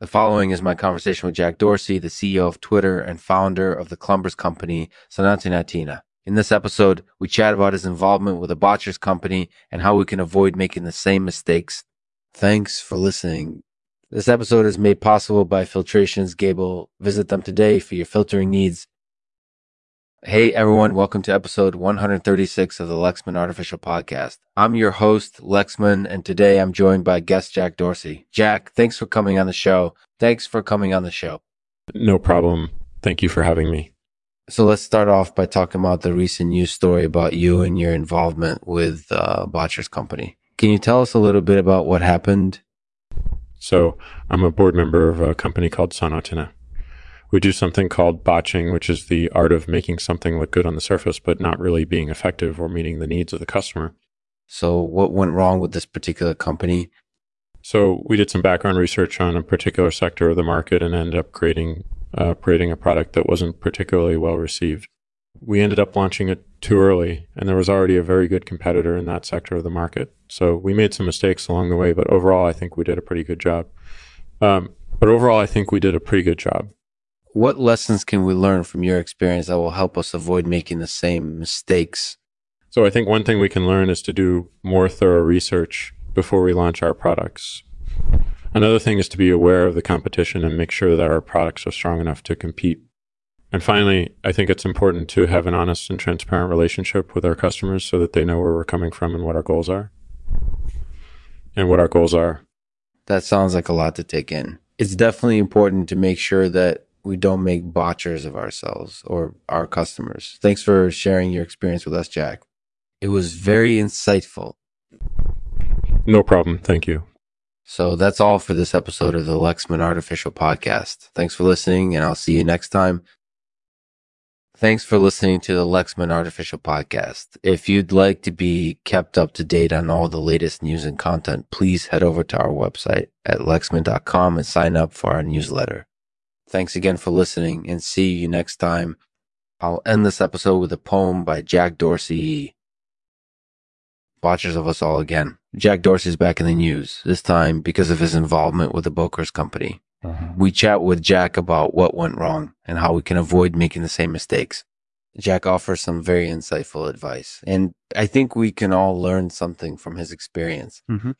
The following is my conversation with Jack Dorsey, the CEO of Twitter and founder of the Clumbers company, Sanatinatina. In this episode, we chat about his involvement with the Botchers company and how we can avoid making the same mistakes. Thanks for listening. This episode is made possible by Filtrations Gable. Visit them today for your filtering needs. Hey everyone, welcome to episode 136 of the Lexman Artificial Podcast. I'm your host, Lexman, and today I'm joined by guest Jack Dorsey. Jack, thanks for coming on the show. Thanks for coming on the show. No problem. Thank you for having me. So let's start off by talking about the recent news story about you and your involvement with uh, Botchers Company. Can you tell us a little bit about what happened? So I'm a board member of a company called Sonotina we do something called botching, which is the art of making something look good on the surface, but not really being effective or meeting the needs of the customer. So, what went wrong with this particular company? So, we did some background research on a particular sector of the market and ended up creating uh, creating a product that wasn't particularly well received. We ended up launching it too early, and there was already a very good competitor in that sector of the market. So, we made some mistakes along the way, but overall, I think we did a pretty good job. Um, but overall, I think we did a pretty good job what lessons can we learn from your experience that will help us avoid making the same mistakes? So I think one thing we can learn is to do more thorough research before we launch our products. Another thing is to be aware of the competition and make sure that our products are strong enough to compete. And finally, I think it's important to have an honest and transparent relationship with our customers so that they know where we're coming from and what our goals are. And what our goals are. That sounds like a lot to take in. It's definitely important to make sure that we don't make botchers of ourselves or our customers. Thanks for sharing your experience with us, Jack. It was very insightful. No problem. Thank you. So that's all for this episode of the Lexman Artificial Podcast. Thanks for listening, and I'll see you next time. Thanks for listening to the Lexman Artificial Podcast. If you'd like to be kept up to date on all the latest news and content, please head over to our website at lexman.com and sign up for our newsletter. Thanks again for listening and see you next time. I'll end this episode with a poem by Jack Dorsey. Watchers of us all again. Jack Dorsey's back in the news, this time because of his involvement with the Botchers company. Uh-huh. We chat with Jack about what went wrong and how we can avoid making the same mistakes. Jack offers some very insightful advice, and I think we can all learn something from his experience. Mm-hmm.